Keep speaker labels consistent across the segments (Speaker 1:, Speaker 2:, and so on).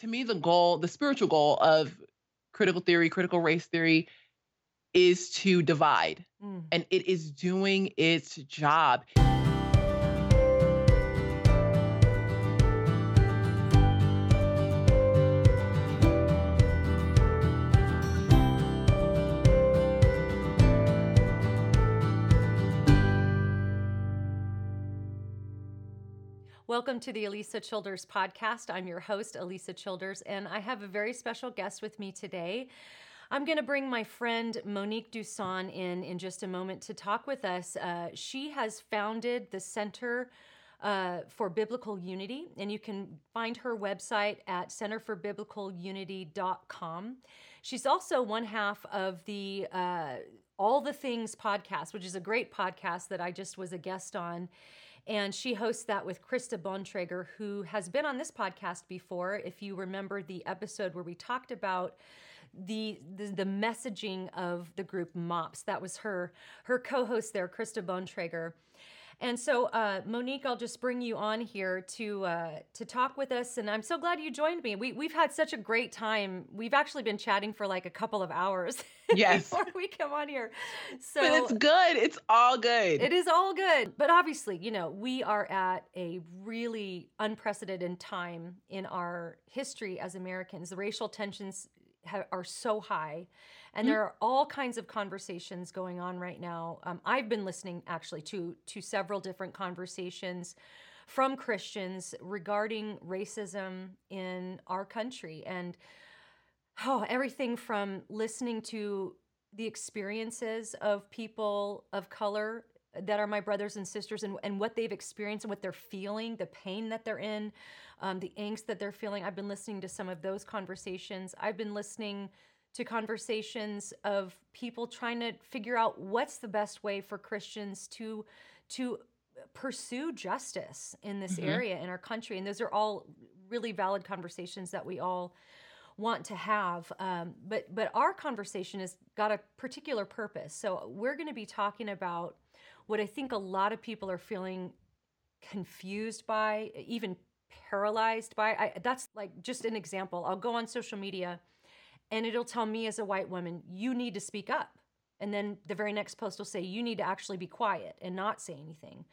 Speaker 1: To me, the goal, the spiritual goal of critical theory, critical race theory, is to divide.
Speaker 2: Mm.
Speaker 1: And it is doing its job.
Speaker 2: Welcome to the Alisa Childers podcast. I'm your host, Alisa Childers, and I have a very special guest with me today. I'm going to bring my friend Monique Duson in in just a moment to talk with us. Uh, she has founded the Center uh, for Biblical Unity, and you can find her website at centerforbiblicalunity.com. She's also one half of the uh, All the Things podcast, which is a great podcast that I just was a guest on. And she hosts that with Krista Bontrager, who has been on this podcast before. If you remember the episode where we talked about the, the the, messaging of the group MOPS, that was her her co-host there, Krista Bontrager. And so, uh, Monique, I'll just bring you on here to uh, to talk with us, and I'm so glad you joined me. We we've had such a great time. We've actually been chatting for like a couple of hours.
Speaker 1: Yes.
Speaker 2: before we come on here. So
Speaker 1: But it's good. It's all good.
Speaker 2: it is all good. But obviously, you know, we are at a really unprecedented time in our history as Americans. The racial tensions ha- are so high, and there are all kinds of conversations going on right now. Um, I've been listening actually to to several different conversations from Christians regarding racism in our country and oh, everything from listening to the experiences of people of color that are my brothers and sisters and, and what they've experienced and what they're feeling, the pain that they're in, um, the angst that they're feeling. I've been listening to some of those conversations. I've been listening to conversations of people trying to figure out what's the best way for Christians to to pursue justice in this area in our country. And those are all really valid conversations that we all want to have. Um, but but our conversation has got a particular purpose. So we're going to be talking about what I think a lot of people are feeling confused by, even paralyzed by. I, that's like just an example. I'll go on social media, and it'll tell me as a white woman, you need to speak up. And then the very next post will say, you need to actually be quiet and not say anything.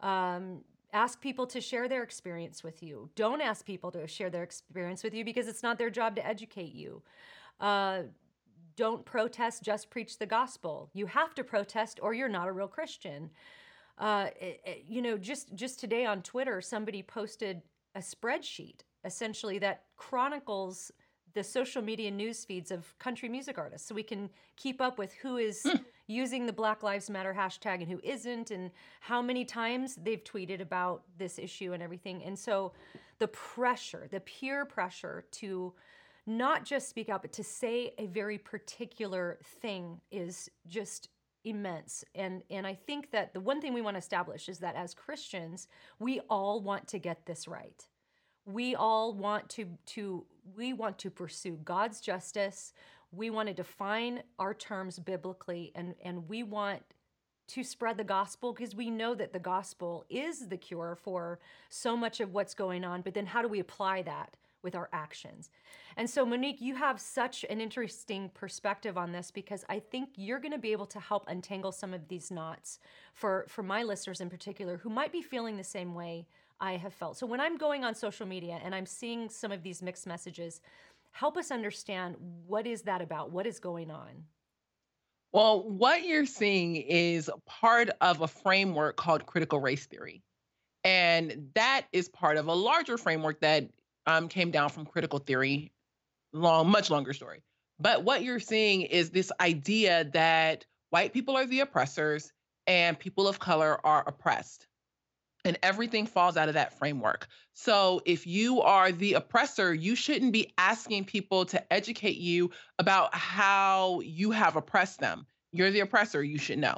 Speaker 2: Um, ask people to share their experience with you. Don't ask people to share their experience with you because it's not their job to educate you. Uh, don't protest, just preach the gospel. You have to protest or you're not a real Christian. Uh, it- it- you know, just just today on Twitter, somebody posted a spreadsheet essentially that chronicles the social media news feeds of country music artists so we can keep up with who is hmm. using the Black Lives Matter hashtag and who isn't, and how many times they've tweeted about this issue and everything. And so the pressure, the peer pressure to not just speak out, but to say a very particular thing is just immense. And and I think that the one thing we want to establish is that as Christians, we all want to get this right we all want to to we want to pursue God's justice. We want to define our terms biblically and and we want to spread the gospel because we know that the gospel is the cure for so much of what's going on. But then how do we apply that with our actions? And so, Monique, you have such an interesting perspective on this because I think you're going to be able to help untangle some of these knots for, for my listeners in particular who might be feeling the same way I have felt. So, when I'm going on social media and I'm seeing some of these mixed messages, help us understand what is that about? What is going on?
Speaker 1: Well, what you're seeing is part of a framework called critical race theory. And that is part of a larger framework that um, came down from critical theory, long, much longer story. But what you're seeing is this idea that white people are the oppressors and people of color are oppressed and everything falls out of that framework. So if you are the oppressor, you shouldn't be asking people to educate you about how you have oppressed them. You're the oppressor, you should know.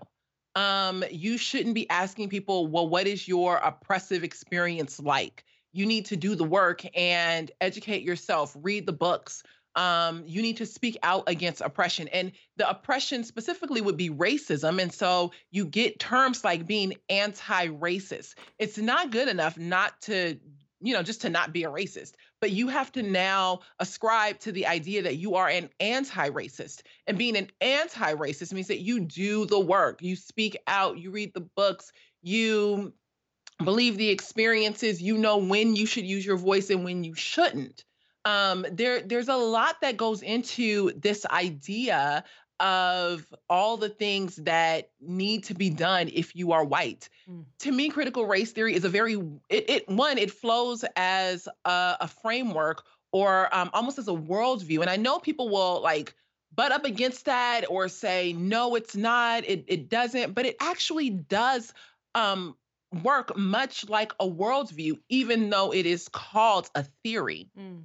Speaker 1: Um, you shouldn't be asking people, well, what is your oppressive experience like? You need to do the work and educate yourself, read the books, um, you need to speak out against oppression. And the oppression specifically would be racism. And so you get terms like being anti racist. It's not good enough not to, you know, just to not be a racist, but you have to now ascribe to the idea that you are an anti racist. And being an anti racist means that you do the work, you speak out, you read the books, you believe the experiences, you know when you should use your voice and when you shouldn't um, there there's a lot that goes into this idea of all the things that need to be done if you are white. Mm. To me, critical race theory is a very it, it one it flows as a, a framework or um, almost as a worldview, and I know people will like butt up against that or say no, it's not, it it doesn't, but it actually does um, work much like a worldview, even though it is called a theory. Mm.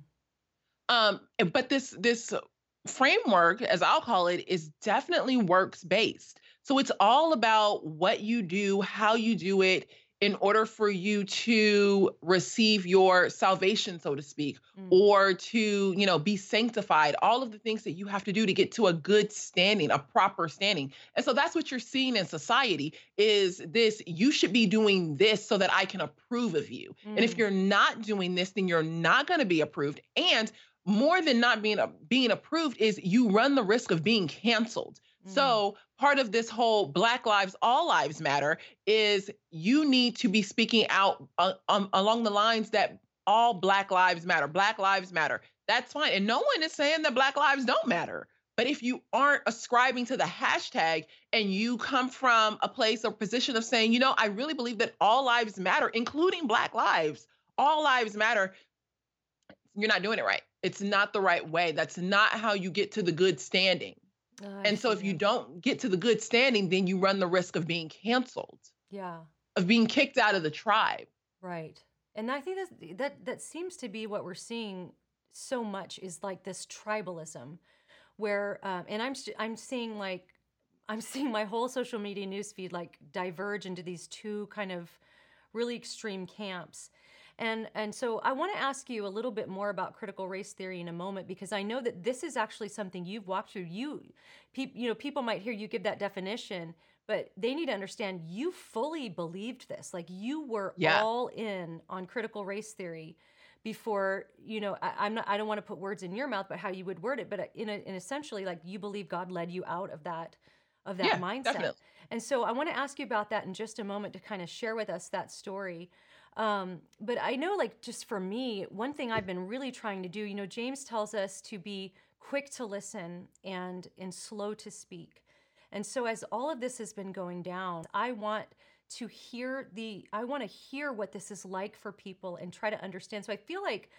Speaker 1: Um, but this this framework, as I'll call it, is definitely works based. So it's all about what you do, how you do it in order for you to receive your salvation so to speak mm. or to you know be sanctified all of the things that you have to do to get to a good standing a proper standing and so that's what you're seeing in society is this you should be doing this so that i can approve of you mm. and if mm. you're not doing this then you're not going to be approved and more than not being a, being approved is you run the risk of being canceled. Mm. So part of this whole Black Lives All Lives Matter is you need to be speaking out uh, um, along the lines that all Black Lives Matter. Black Lives Matter. That's fine, and no one is saying that Black lives don't matter. But if you aren't ascribing to the hashtag and you come from a place or position of saying, you know, I really believe that all lives matter, including Black lives, all lives matter, you're not doing it right. It's not the right way. That's not how you get to the good standing. Oh, and so if you don't get to the good standing, then you run the risk of being canceled.
Speaker 2: Yeah.
Speaker 1: Of being kicked out of the tribe.
Speaker 2: Right. And I think that that that seems to be what we're seeing so much is like this tribalism where um, and I'm I'm seeing like I'm seeing my whole social media newsfeed like diverge into these two kind of really extreme camps and and so I want to ask you a little bit more about critical race theory in a moment because I know that this is actually something you've walked through. You, pe- you know, people might hear you give that definition, but they need to understand you fully believed this. Like you were yeah. all in on critical race theory before you know I, am not i don't want to put words in your mouth but how you would word it but uh, in, a, in essentially like you believe god led you out of that of that
Speaker 1: yeah,
Speaker 2: mindset
Speaker 1: definitely.
Speaker 2: and so i want to ask you about that in just a moment to kind of share with us that story um, but I know, like, just for me, one thing I've been really trying to do, you know, James tells us to be quick to listen and and slow to speak. And so as all of this has been going down, I want to hear the I want to hear what this is like for people and try to understand. So I feel like,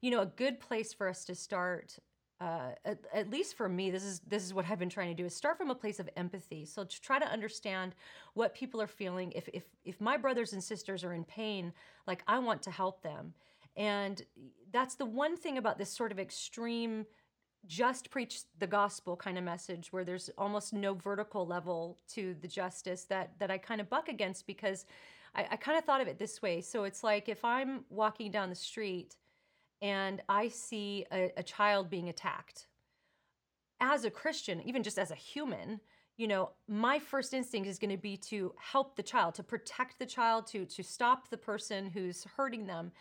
Speaker 2: you know, a good place for us to start uh, at, at, least for me, this is this is what I've been trying to do is start from a place of empathy. So to try to understand what people are feeling. If if if my brothers and sisters are in pain, like I want to help them, and that's the one thing about this sort of extreme, just preach the gospel kind of message, where there's almost no vertical level to the justice that that I kind of buck against because I, I kind of thought of it this way. So it's like if I'm walking down the street and I see a, a child being attacked, as a Christian, even just as a human, you know, my first instinct is going to be to help the child, to protect the child, to to stop the person who's hurting them.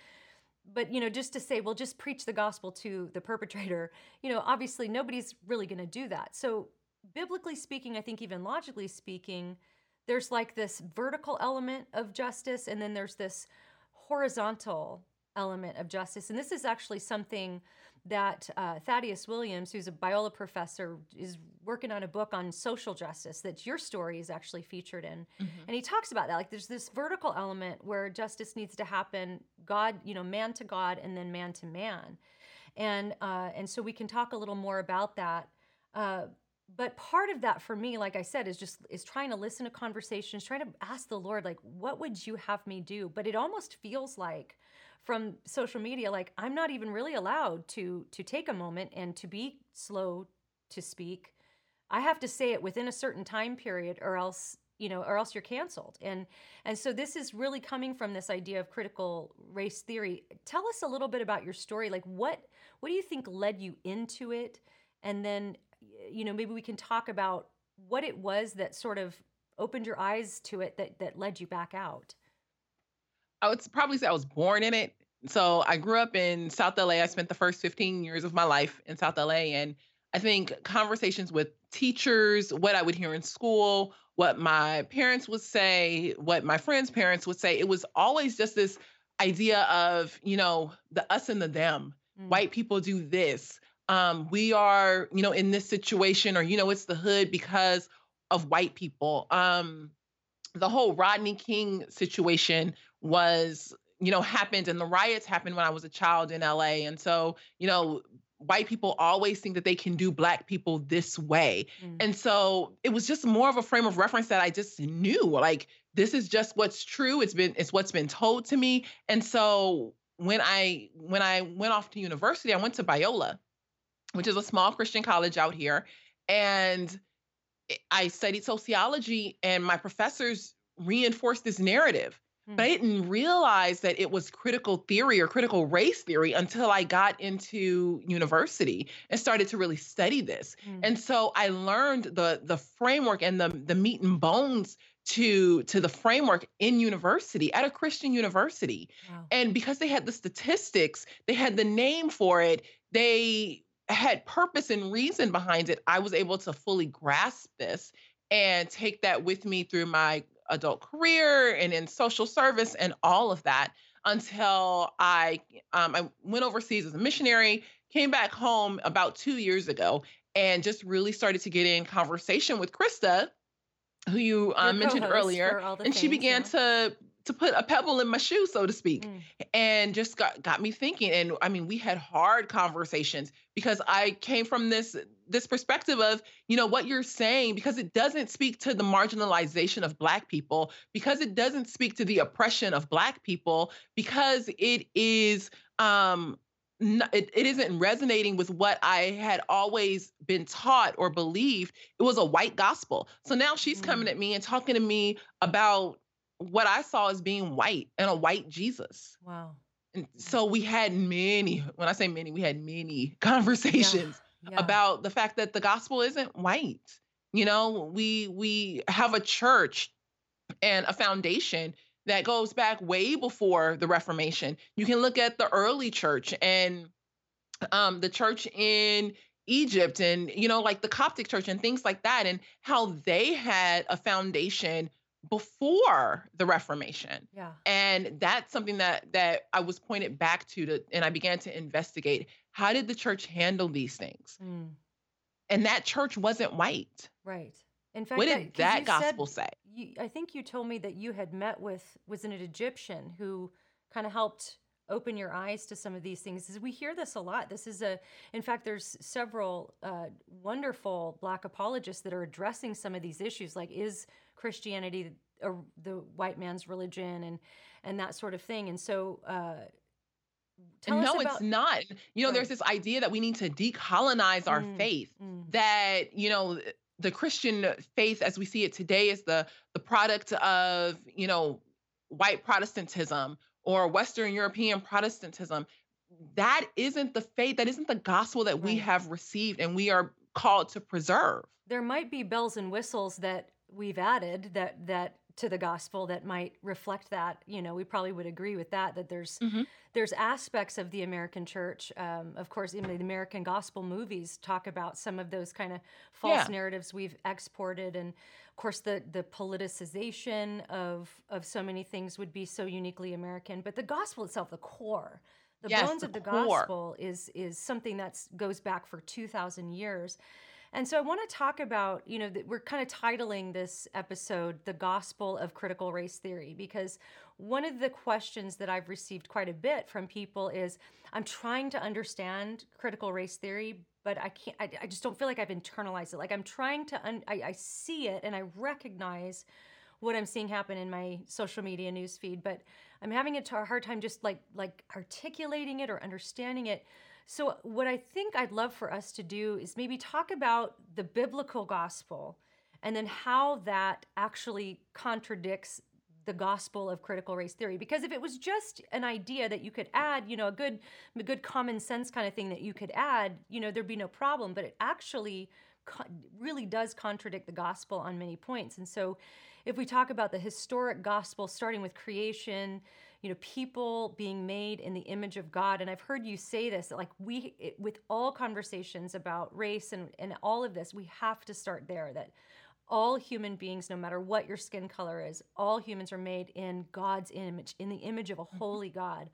Speaker 2: But you know, just to say, well, just preach the gospel to the perpetrator. You know, obviously nobody's really going to do that. So, biblically speaking, I think even logically speaking, there's like this vertical element of justice, and then there's this horizontal element of justice. And this is actually something that uh, Thaddeus Williams, who's a Biola professor, is working on a book on social justice that your story is actually featured in. Mm-hmm. And he talks about that. Like there's this vertical element where justice needs to happen, God, you know, man to God and then man to man. And uh, and so we can talk a little more about that. Uh, but part of that for me like i said is just is trying to listen to conversations trying to ask the lord like what would you have me do? But it almost feels like from social media like i'm not even really allowed to to take a moment and to be slow to speak. I have to say it within a certain time period or else you know or else you're canceled. And and so this is really coming from this idea of critical race theory. Tell us a little bit about your story. Like what what do you think led you into it? And then you know maybe we can talk about what it was that sort of opened your eyes to it that that led you back out
Speaker 1: I would probably say I was born in it. So I grew up in South LA. I spent the first 15 years of my life in South LA. And I think conversations with teachers, what I would hear in school, what my parents would say, what my friends' parents would say, it was always just this idea of, you know, the us and the them. Mm. White people do this. Um, we are, you know, in this situation, or, you know, it's the hood because of white people. Um, the whole Rodney King situation was you know happened and the riots happened when I was a child in LA and so you know white people always think that they can do black people this way. Mm. and so it was just more of a frame of reference that I just knew like this is just what's true. It's been it's what's been told to me. And so when I when I went off to university I went to Biola which is a small Christian college out here and I studied sociology and my professors reinforced this narrative. Mm. But I didn't realize that it was critical theory or critical race theory until I got into university and started to really study this. Mm. And so I learned the the framework and the the meat and bones to to the framework in university at a Christian university. Wow. And because they had the statistics, they had the name for it, they had purpose and reason behind it, I was able to fully grasp this and take that with me through my adult career and in social service and all of that until I um, I went overseas as a missionary, came back home about two years ago, and just really started to get in conversation with Krista, who you um, mentioned earlier, and things, she began yeah. to to put a pebble in my shoe, so to speak, mm. and just got got me thinking. And I mean, we had hard conversations because I came from this this perspective of you know what you're saying because it doesn't speak to the marginalization of Black people, because it doesn't speak to the oppression of Black people, because it is um it, it isn't resonating with what I had always been taught or believed. It was a white gospel. So now she's mm. coming at me and talking to me about what I saw as being white and a white Jesus.
Speaker 2: Wow.
Speaker 1: And so we had many, when I say many, we had many conversations yeah. Yeah. about the fact that the gospel isn't white. You know, we we have a church and a foundation that goes back way before the Reformation. You can look at the early church and um, the church in Egypt and you know like the Coptic church and things like that and how they had a foundation before the Reformation.
Speaker 2: Yeah.
Speaker 1: And that's something that that I was pointed back to to and I began to investigate. How did the church handle these things? Mm. And that church wasn't white.
Speaker 2: Right.
Speaker 1: In fact, what did that, that gospel
Speaker 2: said,
Speaker 1: say?
Speaker 2: You, I think you told me that you had met with was an Egyptian who kind of helped open your eyes to some of these things. is We hear this a lot. This is a, in fact, there's several uh, wonderful Black apologists that are addressing some of these issues, like is Christianity the white man's religion and and that sort of thing. And so uh
Speaker 1: no, about- it's not. You know, there's this idea that we need to decolonize our mm, faith. Mm. That, you know, the Christian faith as we see it today is the the product of, you know, white Protestantism or Western European Protestantism. that isn't the faith, that isn't the gospel that we have received and we are called to preserve.
Speaker 2: There might be bells and whistles that we've added that that to the gospel that might reflect that. You know, we probably would agree with that. That there's
Speaker 1: Mhm.
Speaker 2: there's aspects of the American church. Um, of course, even the American gospel movies talk about some of those kind of false
Speaker 1: Yeah.
Speaker 2: narratives we've exported, and of course, the the politicization of of so many things would be so uniquely American. But the gospel itself, the core, the
Speaker 1: Yes,
Speaker 2: bones
Speaker 1: the
Speaker 2: of the
Speaker 1: core.
Speaker 2: gospel, is is something that goes back for two thousand years. And so I want to talk about, you know, we're kind of titling this episode The Gospel of Critical Race Theory because one of the questions that I've received quite a bit from people is I'm trying to understand critical race theory, but I can't, I, I just don't feel like I've internalized it. Like I'm trying to, un, I, I see it and I recognize what I'm seeing happen in my social media newsfeed, but I'm having a hard time just like like articulating it or understanding it. So what I think I'd love for us to do is maybe talk about the biblical gospel and then how that actually contradicts the gospel of critical race theory. Because if it was just an idea that you could add you know a good a good common sense kind of thing that you could add you know there'd be no problem. But it actually really does contradict the gospel on many points. And so if we talk about the historic gospel starting with creation you know people being made in the image of god and i've heard you say this that like we it, with all conversations about race and and all of this we have to start there that all human beings no matter what your skin color is all humans are made in god's image in the image of a holy god.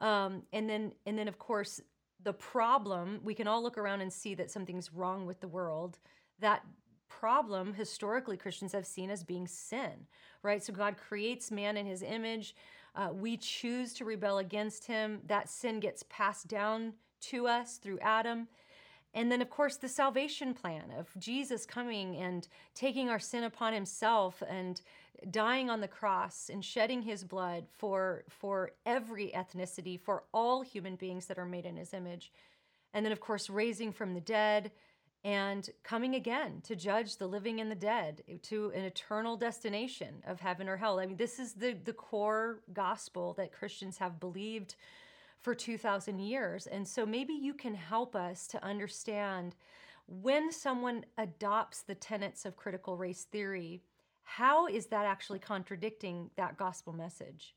Speaker 2: Um, and then and then of course the problem we can all look around and see that something's wrong with the world that problem historically christians have seen as being sin right? So god creates man in his image. Uh, we choose to rebel against him. That sin gets passed down to us through adam. And then, of course, the salvation plan of Jesus coming and taking our sin upon himself and dying on the cross and shedding his blood for, for every ethnicity, for all human beings that are made in his image. And then, of course, raising from the dead and coming again to judge the living and the dead to an eternal destination of heaven or hell. I mean, this is the, the core gospel that Christians have believed for 2,000 years. And so maybe you can help us to understand when someone adopts the tenets of critical race theory, how is that actually contradicting that gospel message?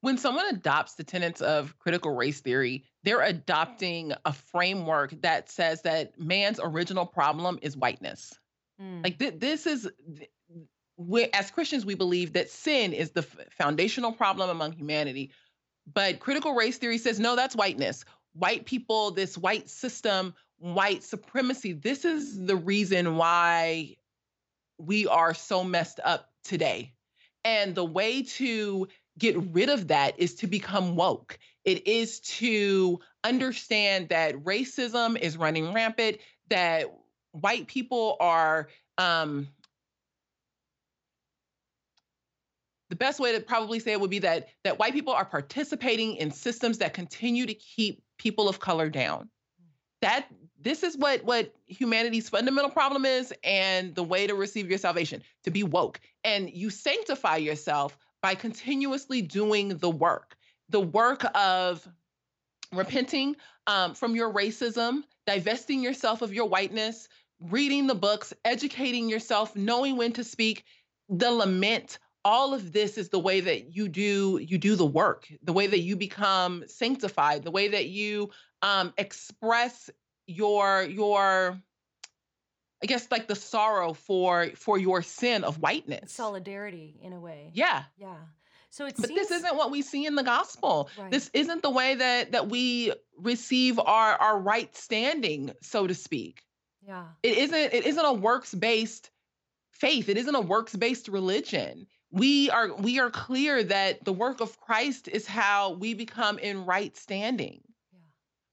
Speaker 1: When someone adopts the tenets of critical race theory, they're adopting a framework that says that man's original problem is whiteness.
Speaker 2: Mm,
Speaker 1: Like th- this is th- we, as Christians, we believe that sin is the f- foundational problem among humanity. But critical race theory says, no, that's whiteness. White people, this white system, white supremacy, this is the reason why we are so messed up today. And the way to get rid of that is to become woke. It is to understand that racism is running rampant, that white people are um, the best way to probably say it would be that that white people are participating in systems that continue to keep people of color down that this is what what humanity's fundamental problem is and the way to receive your salvation to be woke. And you sanctify yourself by continuously doing the work the work of repenting um, from your racism divesting yourself of your whiteness reading the books educating yourself knowing when to speak the lament. All of this is the way that you do you do the work the way that you become sanctified the way that you um express your your i guess like the sorrow for for your sin of whiteness
Speaker 2: solidarity in a way.
Speaker 1: yeah
Speaker 2: Yeah. So it
Speaker 1: but
Speaker 2: seems
Speaker 1: this isn't what we see in the gospel
Speaker 2: Right.
Speaker 1: this isn't the way that that we receive our our right standing so to speak
Speaker 2: yeah.
Speaker 1: it isn't it isn't a works based faith it isn't a works based religion we are we are clear that the work of christ is how we become in right standing.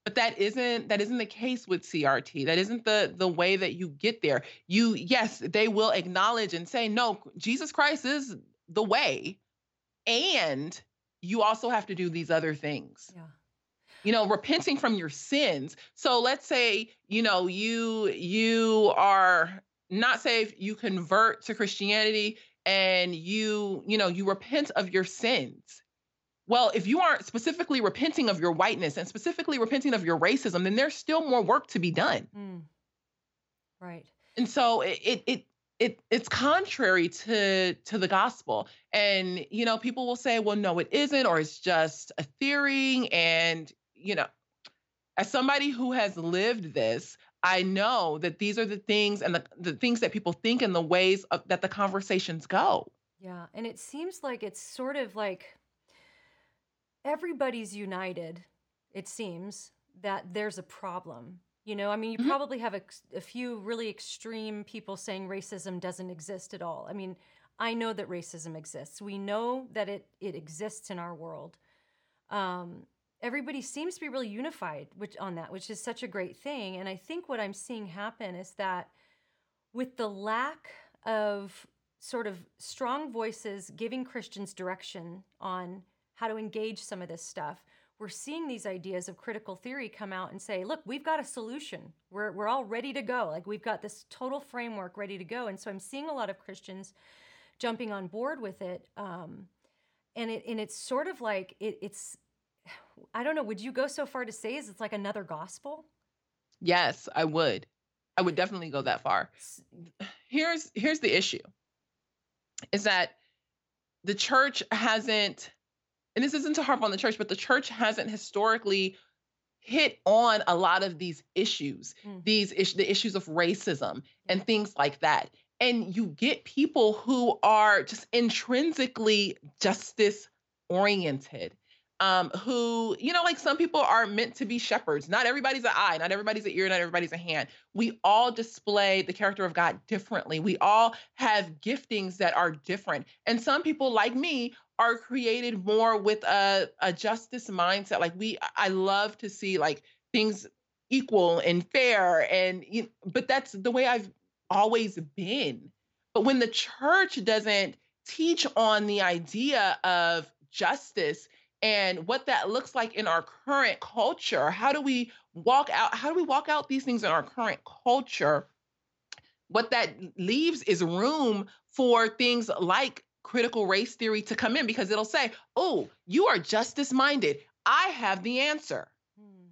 Speaker 1: But that isn't that isn't the case with crt that isn't the the way that you get there. You yes they will acknowledge and say no jesus christ is the way and you also have to do these other things.
Speaker 2: Yeah.
Speaker 1: you know repenting from your sins. So let's say you know you you are not saved you convert to christianity and you you know you repent of your sins well, if you aren't specifically repenting of your whiteness and specifically repenting of your racism, then there's still more work to be done.
Speaker 2: Mm. Right.
Speaker 1: And so it it it, it it's contrary to to the gospel. And you know, people will say, well, no, it isn't, or it's just a theory. And you know, as somebody who has lived this, I know that these are the things and the, the things that people think and the ways of, that the conversations go.
Speaker 2: Yeah. And it seems like it's sort of like everybody's united, it seems, that there's a problem. You know, I mean, you
Speaker 1: Mhm.
Speaker 2: probably have a, a few really extreme people saying racism doesn't exist at all. I mean, I know that racism exists. We know that it it exists in our world. Um, everybody seems to be really unified which, on that, which is such a great thing. And I think what I'm seeing happen is that with the lack of sort of strong voices giving Christians direction on how to engage some of this stuff, we're seeing these ideas of critical theory come out and say, look, we've got a solution. We're, we're all ready to go. Like we've got this total framework ready to go. And so I'm seeing a lot of Christians jumping on board with it. Um, and it and it's sort of like it, it's I don't know, would you go so far to say is it's like another gospel?
Speaker 1: Yes, I would. I would definitely go that far. Here's here's the issue. Is that the church hasn't and this isn't to harp on the church, but the church hasn't historically hit on a lot of these issues,
Speaker 2: Mm.
Speaker 1: these is- the issues of racism and things like that. And you get people who are just intrinsically justice oriented. Um, who, you know, like some people are meant to be shepherds. Not everybody's an eye, not everybody's an ear, not everybody's a hand. We all display the character of God differently. We all have giftings that are different. And some people, like me, are created more with a, a justice mindset. Like we, I love to see like things equal and fair, and you, but that's the way I've always been. But when the church doesn't teach on the idea of justice and what that looks like in our current culture, how do we walk out? How do we walk out these things in our current culture? What that leaves is room for things like critical race theory to come in because it'll say, oh, you are justice minded. I have the answer.
Speaker 2: Hmm.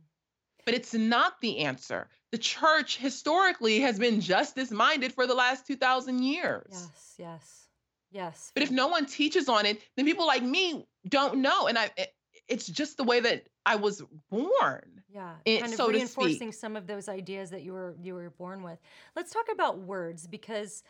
Speaker 1: But it's not the answer. The church historically has been justice minded for the last 2,000 years.
Speaker 2: Yes, yes, yes.
Speaker 1: But if no one teaches on it, then people like me don't know. And I, it- it's just the way that I was born.
Speaker 2: Yeah,
Speaker 1: it-
Speaker 2: kind of
Speaker 1: so
Speaker 2: reinforcing some of those ideas that you were you were born with. Let's talk about words because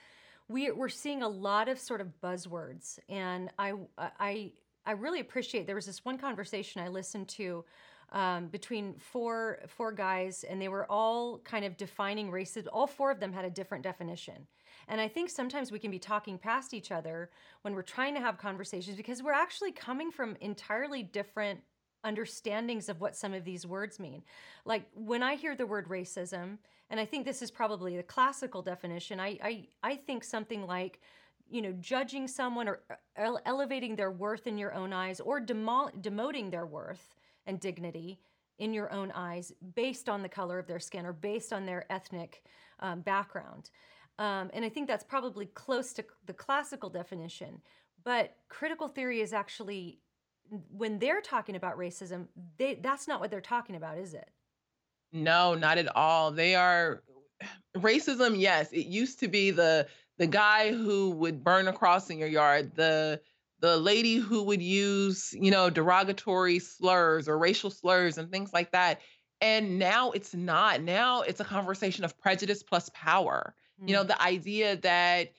Speaker 2: we we're seeing a lot of sort of buzzwords, and I I I really appreciate. There was this one conversation I listened to um, between four four guys, and they were all kind of defining racism. All four of them had a different definition. And I think sometimes we can be talking past each other when we're trying to have conversations because we're actually coming from entirely different understandings of what some of these words mean. Like when I hear the word racism, and I think this is probably the classical definition, I I, I think something like you know judging someone or uh, ele- elevating their worth in your own eyes or demo- demoting their worth and dignity in your own eyes based on the color of their skin or based on their ethnic um, background. Um, and I think that's probably close to the classical definition. But critical theory is actually, when they're talking about racism, they, that's not what they're talking about, is it?
Speaker 1: No, not at all. They are racism. Yes, it used to be the the guy who would burn a cross in your yard, the the lady who would use, you know, derogatory slurs or racial slurs and things like that. And now it's not. Now it's a conversation of prejudice plus power. You know, the idea that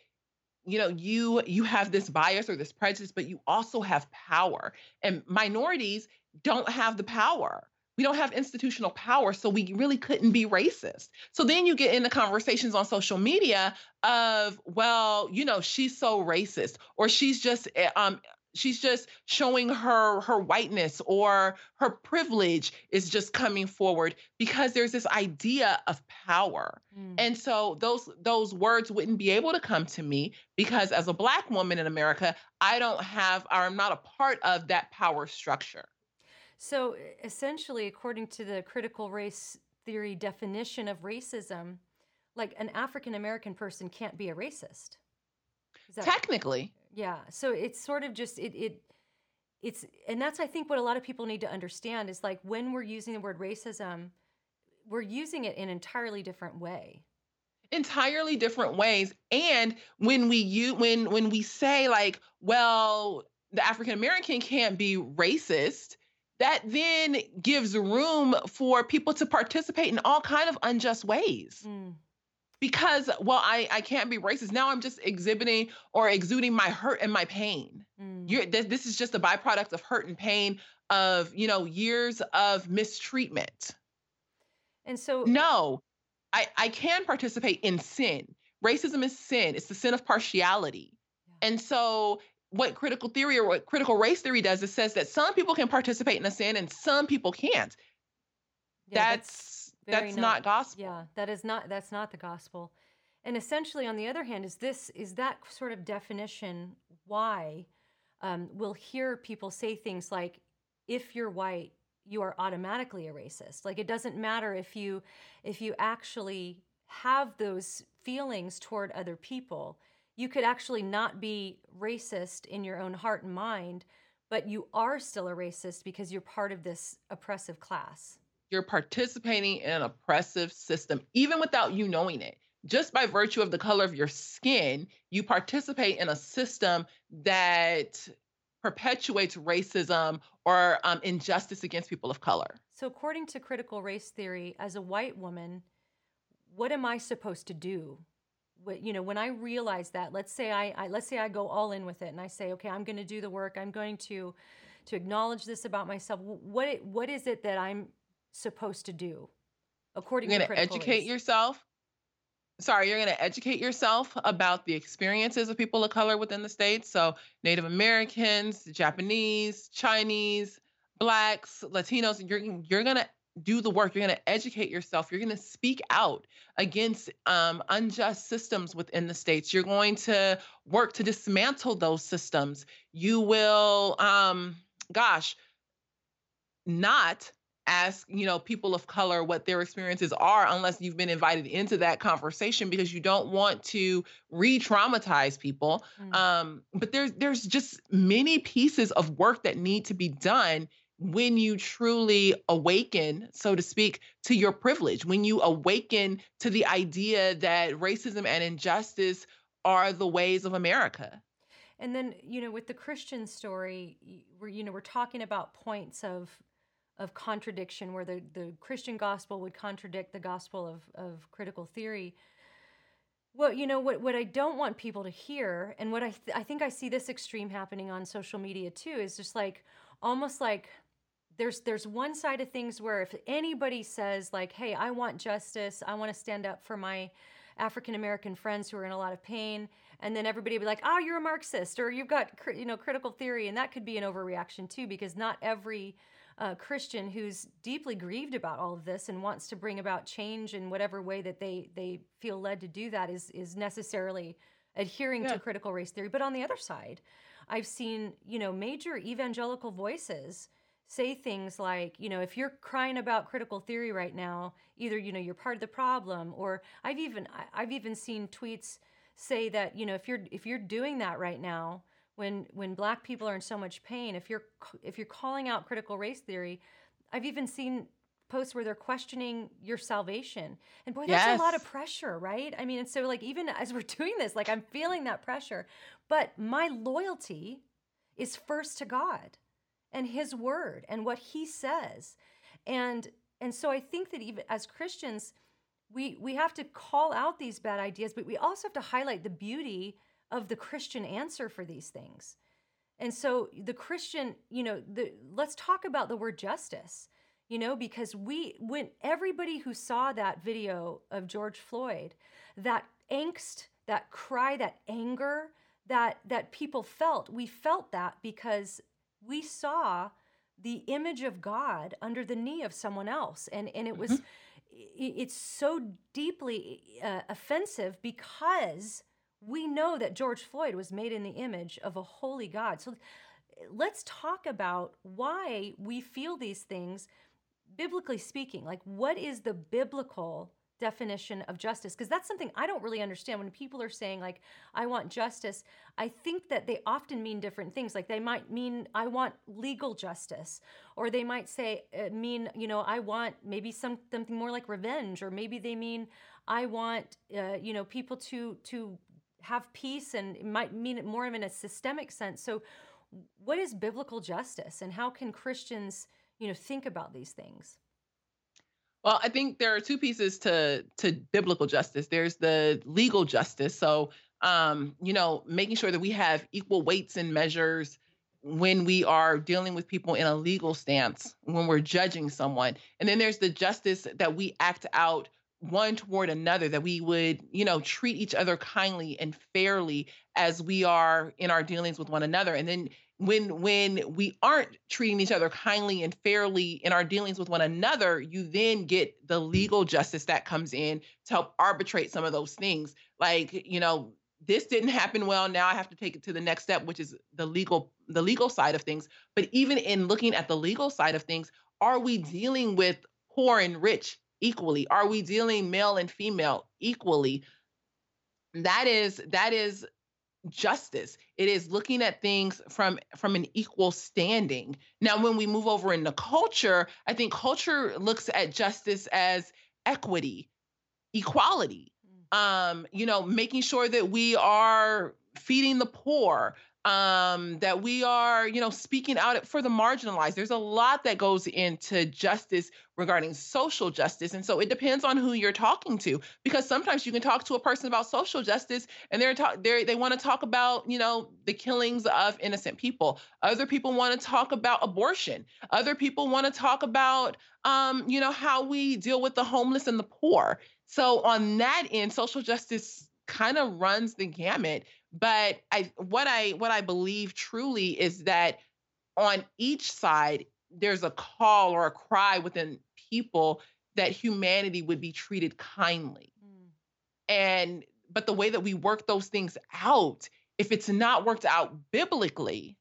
Speaker 1: you know you you have this bias or this prejudice but you also have power and minorities don't have the power. We don't have institutional power so we really couldn't be racist. So then you get into conversations on social media of well you know she's so racist or she's just eh, um she's just showing her her whiteness or her privilege is just coming forward because there's this idea of power
Speaker 2: Mm.
Speaker 1: and so those those words wouldn't be able to come to me because as a black woman in America, I don't have or I'm not a part of that power structure.
Speaker 2: So essentially, according to the critical race theory definition of racism, like an African American person can't be a racist. That
Speaker 1: Technically,
Speaker 2: Yeah. So it's sort of just it it it's and that's I think what a lot of people need to understand is like when we're using the word racism, we're using it in an entirely different way
Speaker 1: entirely different ways and when we you when when we say like well the african american can't be racist that then gives room for people to participate in all kind of unjust ways mm. Because well I, I can't be racist now i'm just exhibiting or exuding my hurt and my pain mm. You're, this, this is just a byproduct of hurt and pain of you know years of mistreatment
Speaker 2: and so
Speaker 1: no I, I can participate in sin. Racism is sin. It's the sin of partiality. Yeah. And so what critical theory or what critical race theory does is says that some people can participate in a sin and some people can't. Yeah, that's that's, that's not, not gospel.
Speaker 2: Yeah, that is not that's not the gospel. And essentially, on the other hand, is this is that sort of definition why um, we'll hear people say things like, "If you're white, you are automatically a racist like it doesn't matter if you if you actually have those feelings toward other people you could actually not be racist in your own heart and mind but you are still a racist because you're part of this oppressive class
Speaker 1: you're participating in an oppressive system even without you knowing it just by virtue of the color of your skin you participate in a system that perpetuates racism or um, injustice against people of color.
Speaker 2: So, according to critical race theory, as a white woman, what am I supposed to do? What, you know, when I realize that, let's say I, I let's say I go all in with it, and I say, okay, I'm going to do the work. I'm going to to acknowledge this about myself. What what is it that I'm supposed to do? According
Speaker 1: You're
Speaker 2: to
Speaker 1: going to educate yourself sorry, you're going to educate yourself about the experiences of people of color within the states. So, Native Americans, Japanese, Chinese, Blacks, Latinos, you're, you're going to do the work. You're going to educate yourself. You're going to speak out against um, unjust systems within the states. You're going to work to dismantle those systems. You will, um, gosh, not ask you know people of color what their experiences are unless you've been invited into that conversation because you don't want to re-traumatize people mm. um, but there's there's just many pieces of work that need to be done when you truly awaken so to speak to your privilege when you awaken to the idea that racism and injustice are the ways of america
Speaker 2: and then you know with the christian story we're you know we're talking about points of of contradiction where the, the Christian gospel would contradict the gospel of, of critical theory. Well, you know what what I don't want people to hear, and what I th- I think I see this extreme happening on social media too, is just like almost like there's there's one side of things where if anybody says like, "Hey, I want justice. I want to stand up for my African American friends who are in a lot of pain," and then everybody be like, "Oh, you're a Marxist," or "You've got you know critical theory," and that could be an overreaction too, because not every uh, Christian who's deeply grieved about all of this and wants to bring about change in whatever way that they they feel led to do that is is necessarily adhering yeah. to critical race theory. But on the other side, I've seen you know major evangelical voices say things like you know if you're crying about critical theory right now either you know you're part of the problem or i've even i've even seen tweets say that you know if you're if you're doing that right now when when black people are in so much pain if you're if you're calling out critical race theory i've even seen posts where they're questioning your salvation. And boy that's yes. a lot of pressure right? I mean and so like even as we're doing this like i'm feeling that pressure. But my loyalty is first to god and his word and what he says. And and so i think that even as christians we we have to call out these bad ideas but we also have to highlight the beauty of the Christian answer for these things. And so the Christian, you know, the let's talk about the word justice, you know, because we when everybody who saw that video of George Floyd, that angst, that cry, that anger that that people felt, we felt that because we saw the image of God under the knee of someone else and and it was mm-hmm. it's so deeply uh, offensive because we know that George Floyd was made in the image of a holy God. So let's talk about why we feel these things biblically speaking. Like, what is the biblical definition of justice because that's something I don't really understand when people are saying like I want justice I think that they often mean different things like they might mean I want legal justice or they might say uh, mean you know I want maybe some something more like revenge or maybe they mean I want uh, you know people to to have peace and it might mean it more in a systemic sense so what is biblical justice and how can Christians you know think about these things
Speaker 1: well, I think there are two pieces to to biblical justice. There's the legal justice. So, um, you know, making sure that we have equal weights and measures when we are dealing with people in a legal stance, when we're judging someone. And then there's the justice that we act out one toward another that we would you know treat each other kindly and fairly as we are in our dealings with one another. And then when when we aren't treating each other kindly and fairly in our dealings with one another you then get the legal justice that comes in to help arbitrate some of those things. Like you know this didn't happen well now i have to take it to the next step which is the legal the legal side of things. But even in looking at the legal side of things are we dealing with poor and rich equally? Are we dealing male and female equally? That is that is justice. It is looking at things from from an equal standing. Now when we move over into culture i think culture looks at justice as equity equality. Mm. um you know making sure that we are feeding the poor um, that we are, you know, speaking out for the marginalized. There's a lot that goes into justice regarding social justice. And so it depends on who you're talking to, because sometimes you can talk to a person about social justice and they're, ta- they're they want to talk about, you know, the killings of innocent people. Other people want to talk about abortion. Other people want to talk about, um, you know, how we deal with the homeless and the poor. So on that end, social justice kind of runs the gamut but I what I what I believe truly is that on each side there's a call or a cry within people that humanity would be treated kindly. Mm. And but the way that we work those things out, if it's not worked out biblically,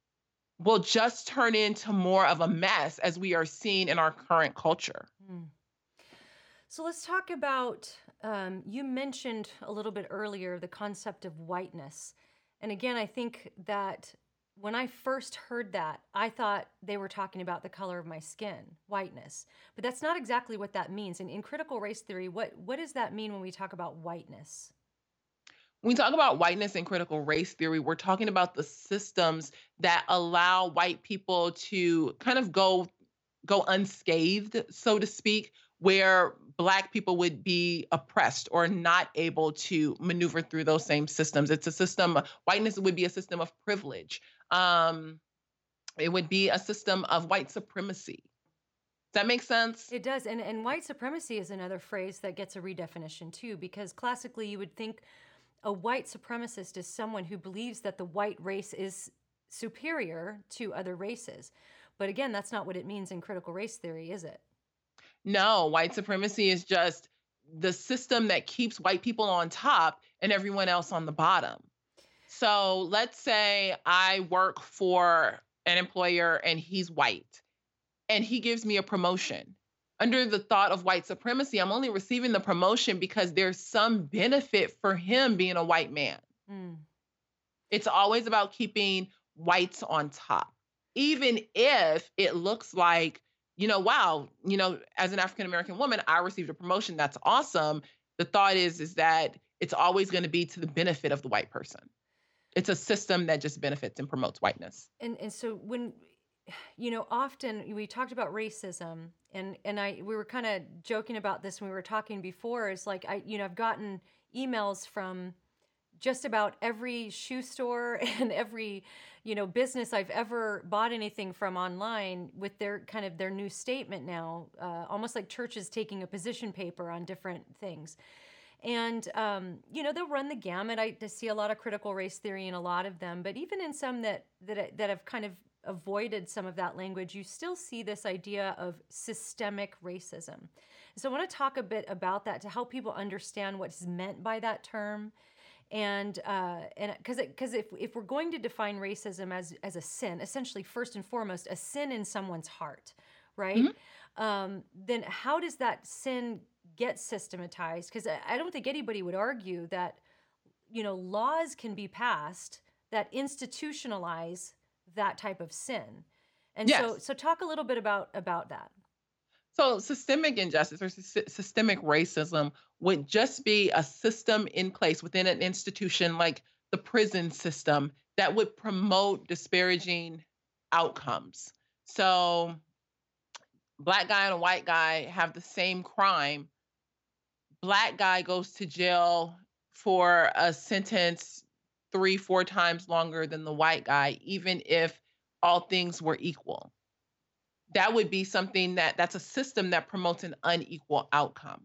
Speaker 1: will just turn into more of a mess as we are seeing in our current culture. Mm.
Speaker 2: So let's talk about um, you mentioned a little bit earlier the concept of whiteness. And again, I think that when I first heard that, I thought they were talking about the color of my skin, whiteness. But that's not exactly what that means. And in critical race theory, what, what does that mean when we talk about whiteness?
Speaker 1: When we talk about whiteness in critical race theory, we're talking about the systems that allow white people to kind of go go unscathed, so to speak, where black people would be oppressed or not able to maneuver through those same systems. It's a system whiteness would be a system of privilege. Um, it would be a system of white supremacy. Does that make sense?
Speaker 2: It does and and white supremacy is another phrase that gets a redefinition too because classically you would think a white supremacist is someone who believes that the white race is superior to other races. But again that's not what it means in critical race theory is it
Speaker 1: no, white supremacy is just the system that keeps white people on top and everyone else on the bottom. So let's say I work for an employer and he's white and he gives me a promotion. Under the thought of white supremacy, I'm only receiving the promotion because there's some benefit for him being a white man. Mm. It's always about keeping whites on top, even if it looks like you know, wow, you know, as an African American woman, I received a promotion. That's awesome. The thought is is that it's always going to be to the benefit of the white person. It's a system that just benefits and promotes whiteness.
Speaker 2: And and so when you know, often we talked about racism and and I we were kind of joking about this when we were talking before is like I you know, I've gotten emails from just about every shoe store and every you know business I've ever bought anything from online with their kind of their new statement now, uh, almost like churches taking a position paper on different things. And um, you know they'll run the gamut. I see a lot of critical race theory in a lot of them, but even in some that that that have kind of avoided some of that language, you still see this idea of systemic racism. So I want to talk a bit about that to help people understand what's meant by that term and uh, and because because if if we're going to define racism as as a sin, essentially first and foremost a sin in someone's heart, right? Mm-hmm. Um, then how does that sin get systematized because I don't think anybody would argue that you know laws can be passed that institutionalize that type of sin. And yes. so so talk a little bit about about that.
Speaker 1: So systemic injustice or sy- systemic racism would just be a system in place within an institution like the prison system that would promote disparaging outcomes. So black guy and a white guy have the same crime. Black guy goes to jail for a sentence three, four times longer than the white guy, even if all things were equal. That would be something that that's a system that promotes an unequal outcome.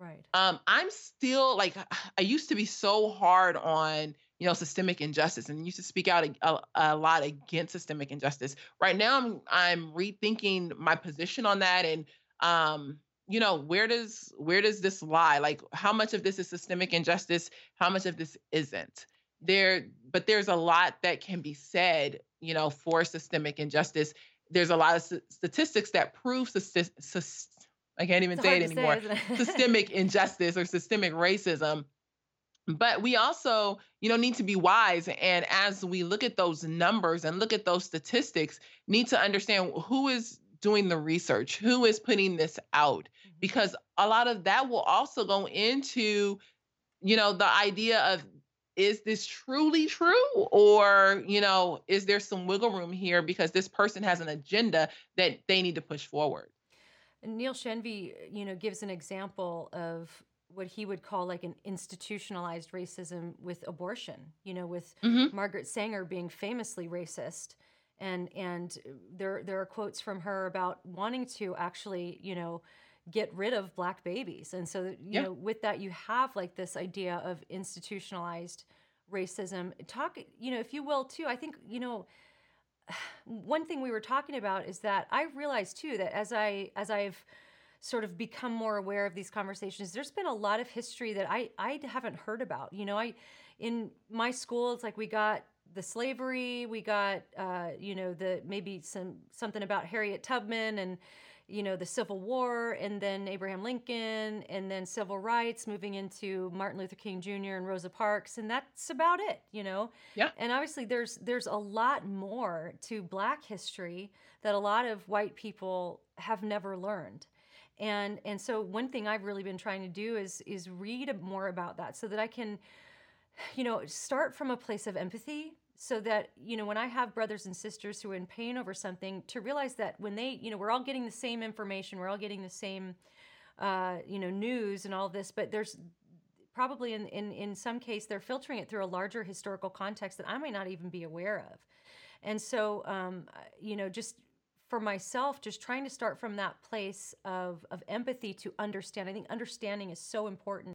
Speaker 2: Right.
Speaker 1: Um, I'm still like I used to be so hard on you know systemic injustice and used to speak out a, a, a, lot against systemic injustice. Right now, I'm I'm rethinking my position on that and um, you know where does where does this lie? Like how much of this is systemic injustice? How much of this isn't? There, but there's a lot that can be said, you know, for systemic injustice. There's a lot of statistics that prove I can't even it's say it anymore. Say, it? systemic injustice or systemic racism. But we also, you know, need to be wise. And as we look at those numbers and look at those statistics, need to understand who is doing the research, who is putting this out, mm-hmm. because a lot of that will also go into, you know, the idea of is this truly true or you know is there some wiggle room here because this person has an agenda that they need to push forward
Speaker 2: Neil Shenvi, you know, gives an example of what he would call like an institutionalized racism with abortion. You know, with mm-hmm. Margaret Sanger being famously racist, and and there there are quotes from her about wanting to actually, you know, get rid of black babies, and so you yeah. know, with that you have like this idea of institutionalized racism. Talk, you know, if you will, too. I think you know one thing we were talking about is that I realized too that as I as I've sort of become more aware of these conversations, there's been a lot of history that I I haven't heard about. You know, I in my school it's like we got the slavery, we got uh, you know the maybe some something about Harriet Tubman and you know, the Civil War and then Abraham Lincoln and then civil rights moving into Martin Luther King Jr. and Rosa Parks and that's about it, you know.
Speaker 1: Yeah.
Speaker 2: And obviously there's there's a lot more to black history that a lot of white people have never learned. And and so one thing I've really been trying to do is is read more about that so that I can you know, start from a place of empathy so that you know when i have brothers and sisters who are in pain over something to realize that when they you know we're all getting the same information we're all getting the same uh, you know news and all this but there's probably in, in in some case they're filtering it through a larger historical context that i might not even be aware of. And so um, you know just for myself just trying to start from that place of of empathy to understand. I think understanding is so important.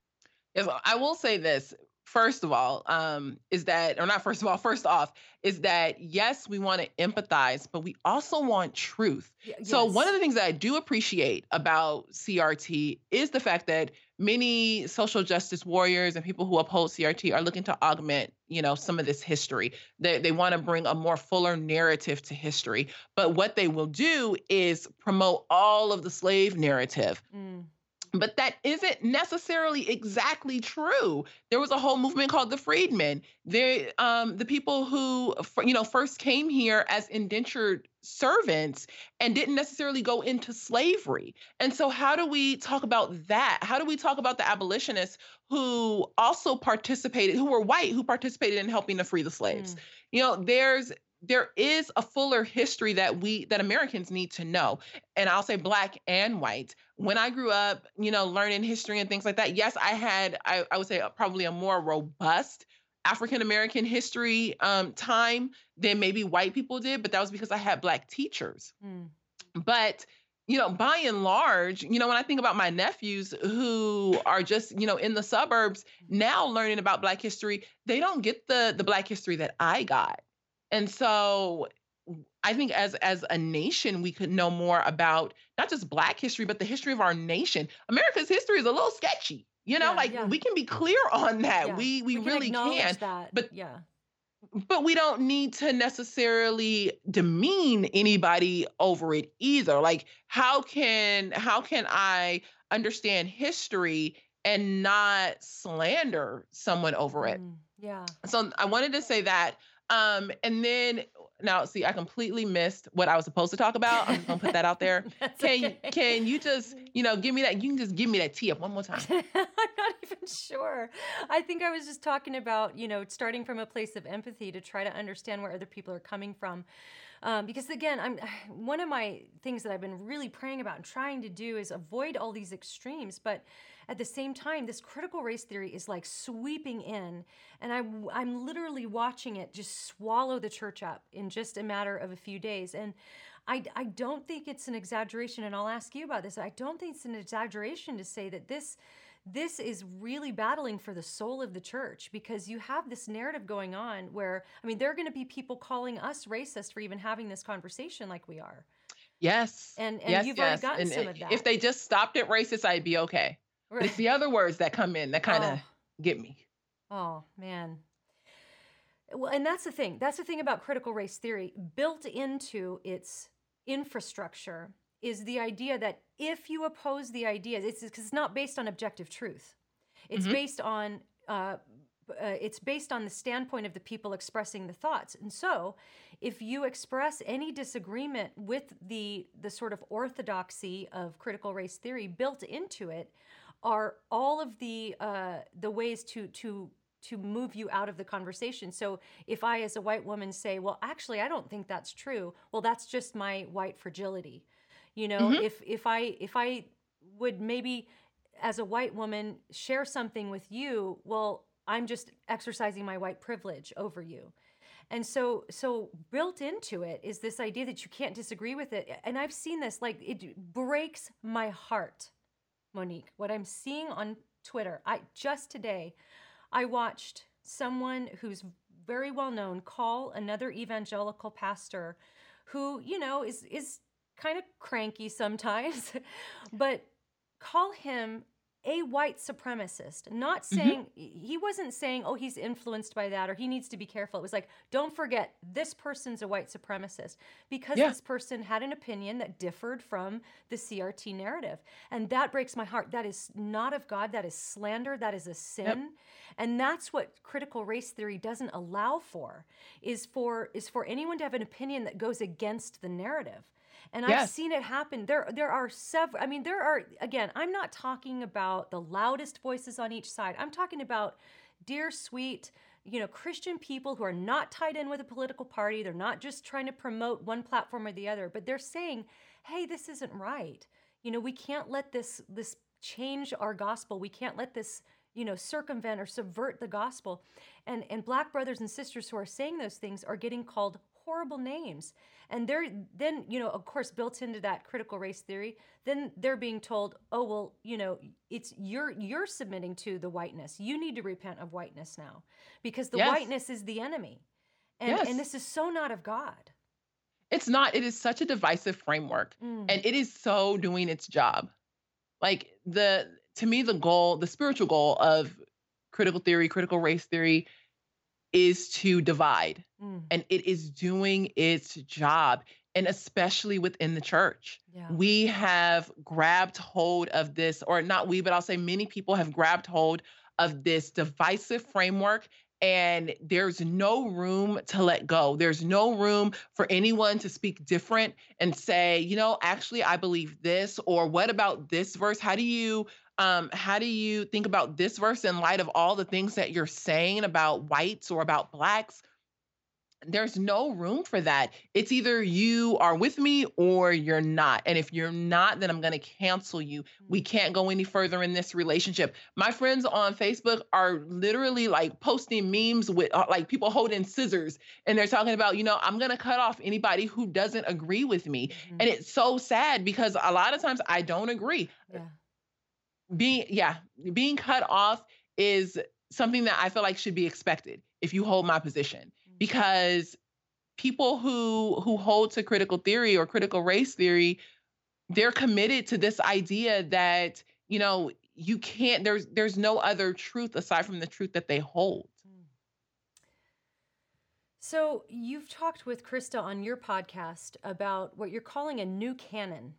Speaker 1: I will say this first of all, um, is that, or not first of all, first off, is that yes, we want to empathize, but we also want truth. Y- yes. So, one of the things that I do appreciate about CRT is the fact that many social justice warriors and people who uphold CRT are looking to augment, you know, some of this history. They, they want to bring a more fuller narrative to history. But what they will do is promote all of the slave narrative. Mm but that isn't necessarily exactly true. There was a whole movement called the Freedmen. They, um, the people who, you know, first came here as indentured servants and didn't necessarily go into slavery. And so, how do we talk about that? How do we talk about the abolitionists who also participated, who were white, who participated in helping to free the slaves? Mm. You know, there's there is a fuller history that we that Americans need to know. And I'll say black and white. When I grew up, you know, learning history and things like that, yes, I had I, I would say probably a more robust African American history um, time than maybe white people did, but that was because I had black teachers. Mm. But you know, by and large, you know, when I think about my nephews who are just, you know, in the suburbs now learning about Black history, they don't get the the Black history that I got. And so I think as as a nation, we could know more about not just Black history, but the history of our nation. America's history is a little sketchy. You know, yeah, like yeah. we can be clear on that. Yeah. We, we, we really can.
Speaker 2: That.
Speaker 1: But
Speaker 2: yeah.
Speaker 1: But we don't need to necessarily demean anybody over it either. Like, how can how can I understand history and not slander someone over it.
Speaker 2: Mm, yeah.
Speaker 1: So I wanted to say that. Um, and then now see, I completely missed what I was supposed to talk about. I'm just gonna put that out there. can
Speaker 2: okay.
Speaker 1: can you just, you know, give me that? You can just give me that tee up one more time.
Speaker 2: I'm not even sure. I think I was just talking about, you know, starting from a place of empathy to try to understand where other people are coming from. Um, because again, I'm one of my things that I've been really praying about and trying to do is avoid all these extremes. But at the same time, this critical race theory is like sweeping in, and I, I'm literally watching it just swallow the church up in just a matter of a few days. And I, I don't think it's an exaggeration, and I'll ask you about this. I don't think it's an exaggeration to say that this this is really battling for the soul of the church because you have this narrative going on where I mean there are going to be people calling us racist for even having this conversation like we are.
Speaker 1: Yes.
Speaker 2: And and
Speaker 1: yes,
Speaker 2: you've
Speaker 1: yes.
Speaker 2: already gotten
Speaker 1: and
Speaker 2: some of that.
Speaker 1: If they just stopped at racist, I'd be okay. But it's the other words that come in that kind of
Speaker 2: Oh.
Speaker 1: get me.
Speaker 2: Oh, man. Well, and that's the thing. That's the thing about critical race theory. Built into its infrastructure is the idea that if you oppose the ideas, it's because it's not based on objective truth. It's
Speaker 1: Mhm.
Speaker 2: based on uh, uh, it's based on the standpoint of the people expressing the thoughts. And so, if you express any disagreement with the the sort of orthodoxy of critical race theory built into it, are all of the uh, the ways to to to move you out of the conversation. So if I, as a white woman, say, "Well, actually, I don't think that's true," well, that's just my white fragility. You know,
Speaker 1: Mhm.
Speaker 2: if if I if I would maybe as a white woman share something with you, well, I'm just exercising my white privilege over you. And so so built into it is this idea that you can't disagree with it. And I've seen this like it breaks my heart. Monique, what I'm seeing on Twitter, I just today I watched someone who's very well known call another evangelical pastor who, you know, is is kind of cranky sometimes, but call him a white supremacist. Not mm-hmm. saying he wasn't saying, "Oh, he's influenced by that or he needs to be careful." It was like, "Don't forget this person's a white supremacist because
Speaker 1: Yeah.
Speaker 2: this person had an opinion that differed from the CRT narrative." And that breaks my heart. That is not of God. That is slander. That is a sin. And that's what critical race theory doesn't allow for is for is for anyone to have an opinion that goes against the narrative. And I've seen it happen. There there are several I mean there are again, I'm not talking about the loudest voices on each side. I'm talking about dear sweet you know christian people who are not tied in with a political party. They're not just trying to promote one platform or the other but they're saying hey this isn't right. You know we can't let this this change our gospel. We can't let this you know circumvent or subvert the gospel. And and black brothers and sisters who are saying those things are getting called horrible names and they're then you know of course built into that critical race theory then they're being told oh well you know it's you're you're submitting to the whiteness you need to repent of whiteness now because the
Speaker 1: Yes.
Speaker 2: whiteness is the enemy and
Speaker 1: Yes.
Speaker 2: and this is so not of god
Speaker 1: It's not. It is such a divisive framework,
Speaker 2: Mm.
Speaker 1: and it is so doing its job. Like the to me, the goal, the spiritual goal of critical theory, critical race theory, is to divide,
Speaker 2: Mm.
Speaker 1: and it is doing its job, and especially within the church.
Speaker 2: yeah
Speaker 1: we have grabbed hold of this, or not we, but I'll say many people have grabbed hold of this divisive framework. And there's no room to let go. There's no room for anyone to speak different and say, you know, actually, I believe this, or what about this verse? How do you um, how do you think about this verse in light of all the things that you're saying about whites or about blacks? there's no room for that. It's either you are with me or you're not. And if you're not, then I'm going to cancel you. We can't go any further in this relationship. My friends on Facebook are literally like posting memes with uh, like people holding scissors and they're talking about, you know, I'm going to cut off anybody who doesn't agree with me.
Speaker 2: Mhm.
Speaker 1: And it's so sad because a lot of times I don't agree.
Speaker 2: yeah
Speaker 1: Being yeah, being cut off is something that I feel like should be expected if you hold my position
Speaker 2: Mm.
Speaker 1: because people who who hold to critical theory or critical race theory they're committed to this idea that you know you can't there's there's no other truth aside from the truth that they hold
Speaker 2: Mm. So, you've talked with Krista on your podcast about what you're calling a new canon.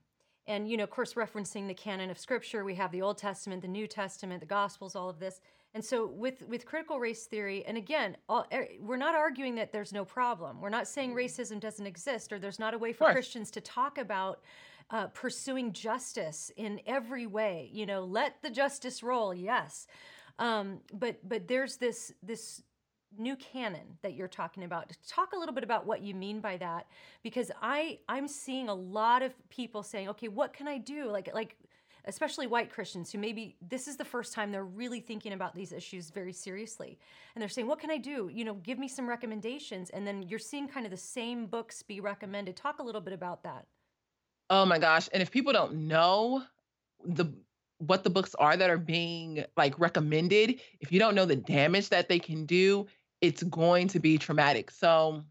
Speaker 2: And you know of course referencing the canon of scripture we have the old testament the new testament the gospels all of this. And so with with critical race theory and again all, er, we're not arguing that there's no problem. We're not saying racism doesn't exist or there's not a way for christians to talk about uh, pursuing justice in every way. You know let the justice roll yes. Um, but but there's this this new canon that you're talking about. Talk a little bit about what you mean by that because i i'm seeing a lot of people saying okay what can i do? Like like especially white christians who maybe this is the first time they're really thinking about these issues very seriously. And they're saying what can i do? You know give me some recommendations. And then you're seeing kind of the same books be recommended. Talk a little bit about that.
Speaker 1: Oh my gosh. And if people don't know the what the books are that are being like recommended if you don't know the damage that they can do it's going to be traumatic. So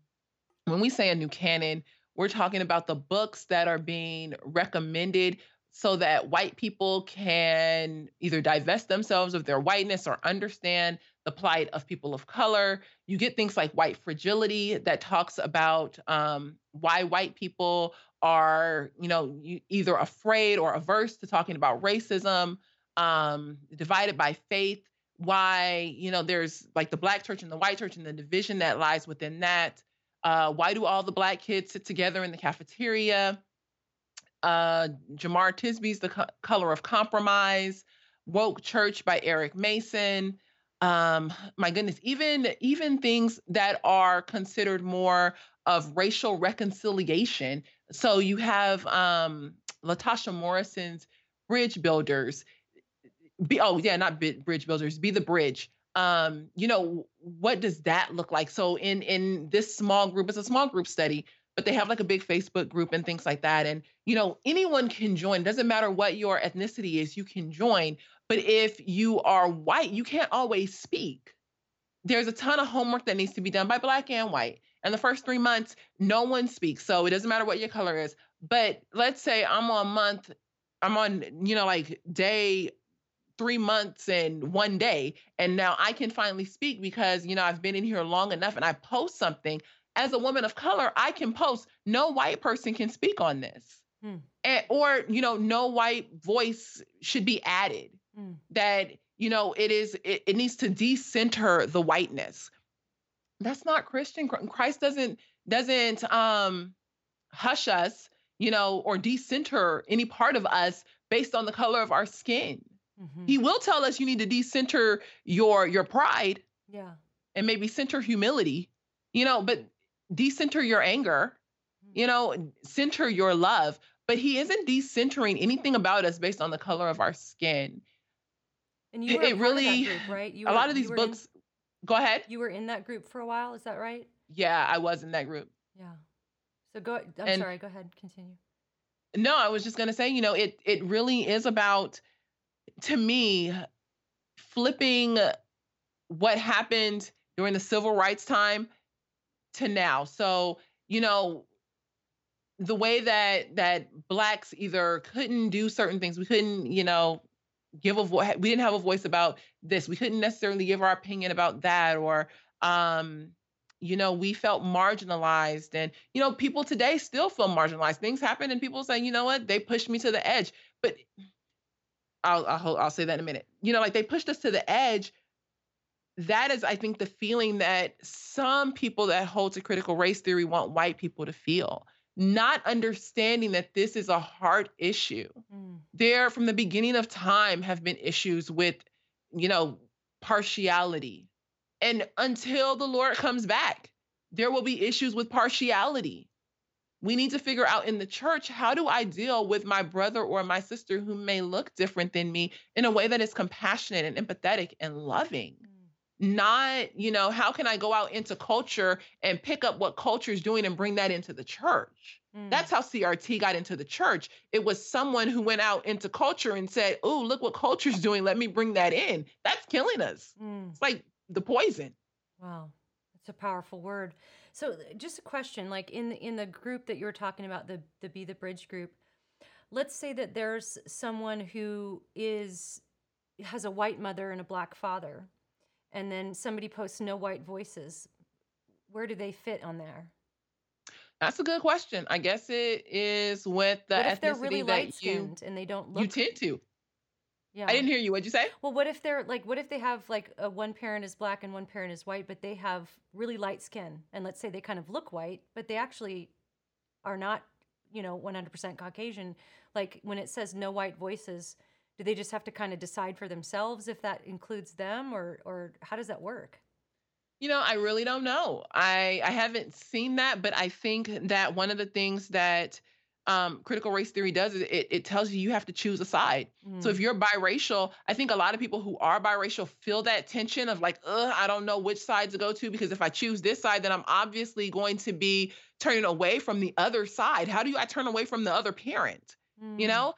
Speaker 1: when we say a new canon, we're talking about the books that are being recommended so that white people can either divest themselves of their whiteness or understand the plight of people of color. You get things like White Fragility that talks about um, why white people are, you know, either afraid or averse to talking about racism, um, divided by faith why you know there's like the black church and the white church and the division that lies within that. Uh, why do all the black kids sit together in the cafeteria? Uh, jemar tisby's the Co- color of compromise woke church by eric mason. Um, my goodness even even things that are considered more of racial reconciliation. So you have um, latasha morrison's bridge builders be oh yeah not bridge builders be the bridge. Um you know what does that look like? So in in this small group it's a small group study but they have like a big facebook group and things like that. And you know anyone can join. It doesn't matter what your ethnicity is you can join. But if you are white you can't always speak. There's a ton of homework that needs to be done by black and white. And the first three months no one speaks so it doesn't matter what your color is. But let's say i'm on month i'm on you know like day three months and one day. And now I can finally speak because, you know, I've been in here long enough and I post something. As a woman of color, I can post, no white person can speak on this. Hmm. And, or, you know, no white voice should be added. Hmm. That, you know, it is, it, it needs to decenter the whiteness. That's not Christian. Christ doesn't, doesn't um hush us, you know, or decenter any part of us based on the color of our skin. Mm-hmm. He will tell us you need to decenter your your pride.
Speaker 2: Yeah.
Speaker 1: And maybe center humility. You know, but decenter your anger. Mm-hmm. You know, center your love. But he isn't decentering anything about us based on the color of our skin.
Speaker 2: And you were it, really group, right?
Speaker 1: You a were, lot of these books. In, go ahead.
Speaker 2: You were in that group for a while. Is that right?
Speaker 1: Yeah, I was in that group.
Speaker 2: Yeah. So go. I'm and, sorry. Go ahead. Continue.
Speaker 1: No, I was just gonna say. You know, it it really is about to me, flipping what happened during the civil rights time to now. So, you know, the way that that blacks either couldn't do certain things, we couldn't, you know, give a voice, we didn't have a voice about this. We couldn't necessarily give our opinion about that or um you know, we felt marginalized. And, you know, people today still feel marginalized. Things happen and people say, you know what, they pushed me to the edge. But I'll, I'll I'll say that in a minute. You know, like they pushed us to the edge. That is, I think, the feeling that some people that hold to critical race theory want white people to feel, not understanding that this is a hard issue. Mm. There, from the beginning of time, have been issues with, you know, partiality. And until the Lord comes back, there will be issues with partiality we need to figure out in the church how do I deal with my brother or my sister who may look different than me in a way that is compassionate and empathetic and loving. Mm. Not, you know, how can I go out into culture and pick up what culture is doing and bring that into the church? Mm. That's how CRT got into the church. It was someone who went out into culture and said, Oh, look what culture's doing. Let me bring that in. That's killing us. Mm. It's like the poison.
Speaker 2: Wow. It's a powerful word. So uh, just a question, like in the, in the group that you were talking about, the the Be the Bridge group, let's say that there's someone who is has a white mother and a black father, and then somebody posts no white voices. Where do they fit on there?
Speaker 1: That's a good question. I guess it is with the
Speaker 2: What if they're
Speaker 1: ethnicity
Speaker 2: really
Speaker 1: that
Speaker 2: light skinned and they don't
Speaker 1: you tend to. I didn't hear you. What'd you say?
Speaker 2: Well, what if they're like, what if they have like a one parent is black and one parent is white, but they have really light skin, and let's say they kind of look white, but they actually are not, you know, 100% Caucasian. Like when it says no white voices, do they just have to kind of decide for themselves if that includes them, or or how does that work?
Speaker 1: You know, I really don't know. I I haven't seen that, but I think that one of the things that um, critical race theory does is it, it tells you you have to choose a side. So if
Speaker 2: Mm,
Speaker 1: you're biracial, I think a lot of people who are biracial feel that tension of like, Ugh, I don't know which side to go to because if I choose this side, then I'm obviously going to be turning away from the other side. How do you I turn away from the other parent? You
Speaker 2: mm,
Speaker 1: know?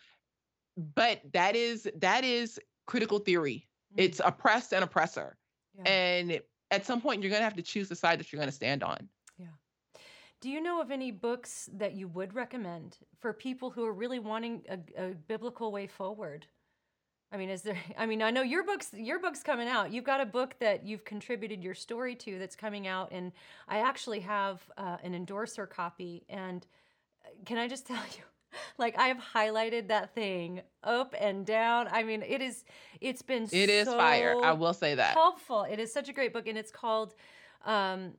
Speaker 1: But that is that is critical theory.
Speaker 2: mm,
Speaker 1: It's oppressed and oppressor.
Speaker 2: yeah.
Speaker 1: And at some point you're gonna have to choose the side that you're gonna stand on.
Speaker 2: Do you know of any books that you would recommend for people who are really wanting a, a biblical way forward? I mean, is there? I mean, I know your books. Your book's coming out. You've got a book that you've contributed your story to that's coming out, and I actually have uh, an endorser copy. And uh, can I just tell you, like I have highlighted that thing up and down. I mean, it is. It's been
Speaker 1: It is fire. I will say that.
Speaker 2: helpful. It is such a great book, and it's called um,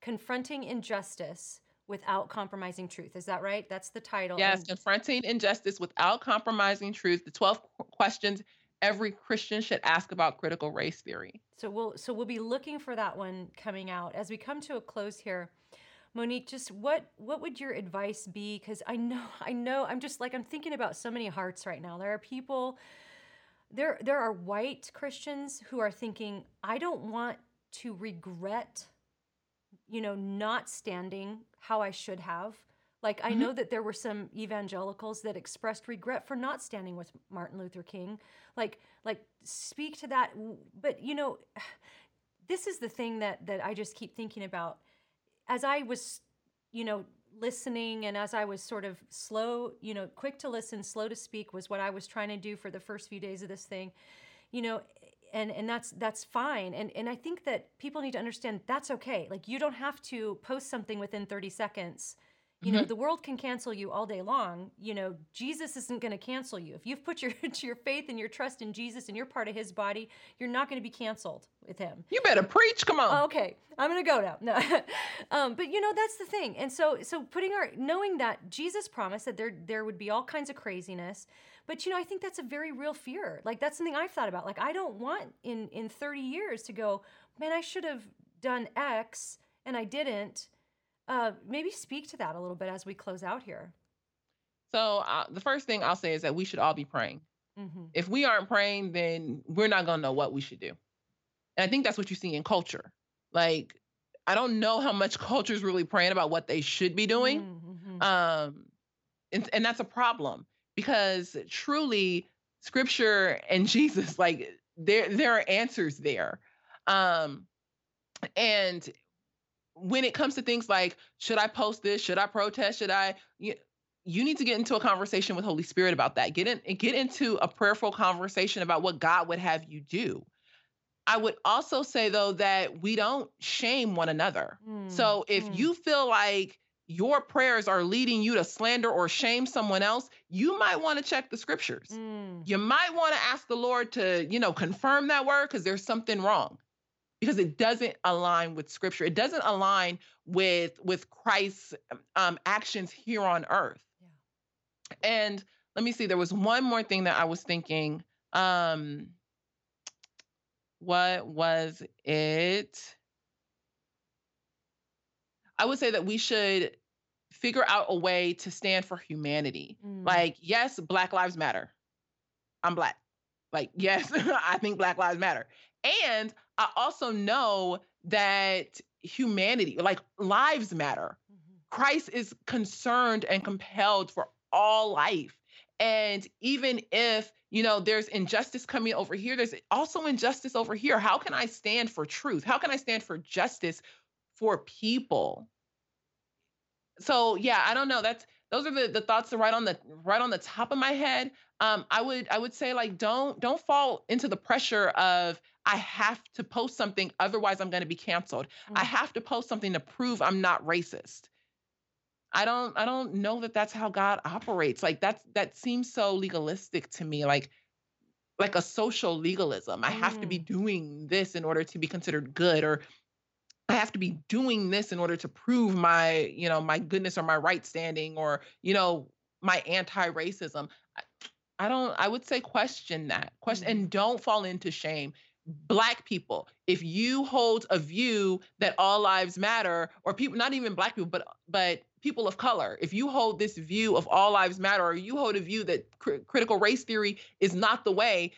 Speaker 2: "Confronting Injustice Without Compromising Truth." Is that right? That's the title.
Speaker 1: Yes,
Speaker 2: And
Speaker 1: confronting injustice without compromising truth. The 12 questions every Christian should ask about critical race theory.
Speaker 2: so we'll so we'll be looking for that one coming out as we come to a close here. Monique, just what what would your advice be? Because I know I know I'm just like I'm thinking about so many hearts right now. There are people there there are white Christians who are thinking, I don't want to regret, you know, not standing how I should have. Like I
Speaker 1: Mhm.
Speaker 2: know that there were some evangelicals that expressed regret for not standing with Martin Luther King. Like like speak to that but you know this is the thing that that I just keep thinking about as I was, you know, listening and as I was sort of slow, you know, quick to listen, slow to speak was what I was trying to do for the first few days of this thing, you know, and and that's that's fine. And and I think that people need to understand that's okay. Like you don't have to post something within 30 seconds. You know,
Speaker 1: Mhm.
Speaker 2: the world can cancel you all day long. You know, Jesus isn't going to cancel you. If you've put your your faith and your trust in Jesus and you're part of his body, you're not going to be canceled with him.
Speaker 1: You better preach. Come on.
Speaker 2: Okay, I'm gonna go now. No, um, but you know that's the thing, and so so putting our knowing that Jesus promised that there there would be all kinds of craziness, but you know I think that's a very real fear. Like that's something I've thought about. Like I don't want in in 30 years to go, man, I should have done X and I didn't. Uh, maybe speak to that a little bit as we close out here.
Speaker 1: So, uh, the first thing I'll say is that we should all be praying.
Speaker 2: hmm
Speaker 1: If we aren't praying, then we're not going to know what we should do. And I think that's what you see in culture. Like, I don't know how much culture is really praying about what they should be doing.
Speaker 2: hmm
Speaker 1: Um, and, and that's a problem because truly scripture and Jesus, like there, there are answers there. Um, and when it comes to things like, should I post this? Should I protest? Should I, you, you need to get into a conversation with Holy Spirit about that. Get in get into a prayerful conversation about what God would have you do. I would also say though that we don't shame one another. So if
Speaker 2: Mm.
Speaker 1: you feel like your prayers are leading you to slander or shame someone else, you might want to check the scriptures.
Speaker 2: Mm.
Speaker 1: You might want to ask the Lord to, you know, confirm that word because there's something wrong. Because it doesn't align with scripture. It doesn't align with with Christ's um, actions here on earth. And let me see, there was one more thing that I was thinking. Um, what was it? I would say that we should figure out a way to stand for humanity.
Speaker 2: Mm.
Speaker 1: Like, yes, Black Lives Matter. I'm Black. Like, yes, I think Black Lives Matter. And I also know that humanity, like lives matter.
Speaker 2: Mhm.
Speaker 1: Christ is concerned and compelled for all life. And even if, you know, there's injustice coming over here, there's also injustice over here. How can I stand for truth? How can I stand for justice for people? So yeah, I don't know. That's those are the the thoughts that right on the right on the top of my head. Um, I would I would say like don't don't fall into the pressure of I have to post something, otherwise I'm going to be canceled. I
Speaker 2: Mm.
Speaker 1: have to post something to prove I'm not racist I don't I don't know that that's how God operates. Like that's that seems so legalistic to me. Like like a social legalism. I have to be
Speaker 2: Mm.
Speaker 1: doing this in order to be considered good or I have to be doing this in order to prove my, you know, my goodness or my right standing or, you know, my anti-racism. I, I don't I would say question that. Question
Speaker 2: Mhm.
Speaker 1: and don't fall into shame. Black people, if you hold a view that all lives matter or people not even black people but but people of color, if you hold this view of all lives matter or you hold a view that cri- critical race theory is not the way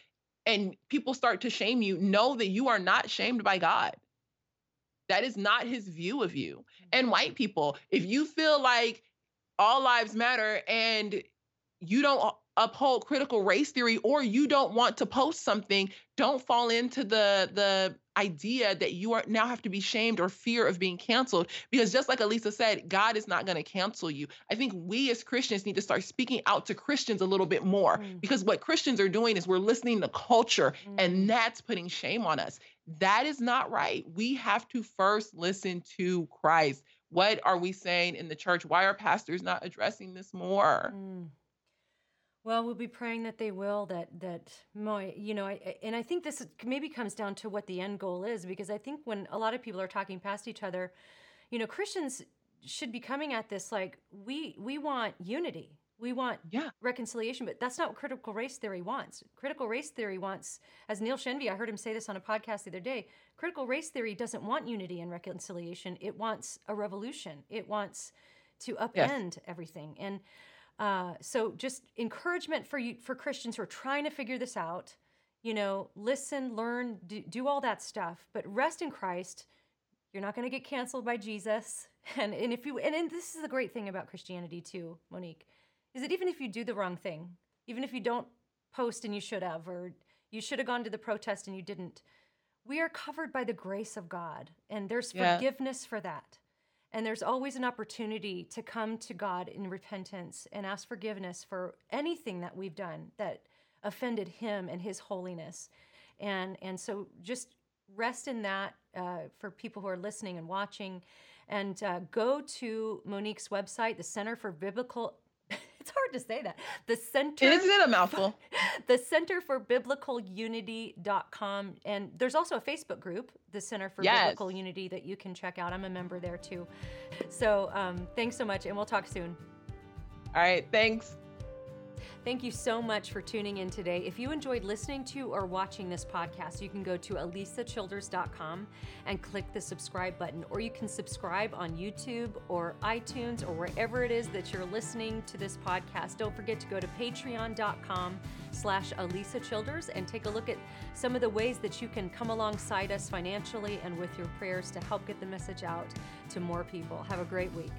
Speaker 1: and people start to shame you, know that you are not shamed by God. That is not his view of you. And white people, if you feel like all lives matter and you don't uphold critical race theory or you don't want to post something, don't fall into the the idea that you are now have to be shamed or fear of being canceled because just like Alisa said, God is not going to cancel you. I think we as Christians need to start speaking out to Christians a little bit more
Speaker 2: Mm.
Speaker 1: because what Christians are doing is we're listening to culture
Speaker 2: Mm.
Speaker 1: and that's putting shame on us. That is not right. We have to first listen to Christ. What are we saying in the church? Why are pastors not addressing this more?
Speaker 2: Mm. Well, we'll be praying that they will. That that my, you know, I, and I think this maybe comes down to what the end goal is, because I think when a lot of people are talking past each other, you know, Christians should be coming at this like we we want unity, we want
Speaker 1: Yeah.
Speaker 2: reconciliation, but that's not what critical race theory wants. Critical race theory wants, as Neil Shenvi, I heard him say this on a podcast the other day. Critical race theory doesn't want unity and reconciliation. It wants a revolution. It wants to upend everything and. Uh, so just encouragement for you for Christians who are trying to figure this out. You know, listen, learn, do, do all that stuff, but rest in Christ. You're not going to get canceled by Jesus. And and if you and, and this is the great thing about Christianity too, Monique, is that even if you do the wrong thing, even if you don't post and you should have, or you should have gone to the protest and you didn't, we are covered by the grace of God, and there's
Speaker 1: Yeah.
Speaker 2: forgiveness for that. And there's always an opportunity to come to God in repentance and ask forgiveness for anything that we've done that offended Him and His holiness. And and so just rest in that uh, for people who are listening and watching, and uh, go to Monique's website, the Center for Biblical. It's hard to say that. The Center
Speaker 1: Isn't it a mouthful?
Speaker 2: the Center for Biblical Unity.com. And there's also a Facebook group, the Center for
Speaker 1: Yes.
Speaker 2: Biblical Unity, that you can check out. I'm a member there too. So um, thanks so much, and we'll talk soon.
Speaker 1: All right. Thanks.
Speaker 2: Thank you so much for tuning in today. If you enjoyed listening to or watching this podcast, you can go to alisachilders.com and click the subscribe button, or you can subscribe on YouTube or iTunes or wherever it is that you're listening to this podcast. Don't forget to go to patreon.com slash Alisa Childers and take a look at some of the ways that you can come alongside us financially and with your prayers to help get the message out to more people. Have a great week.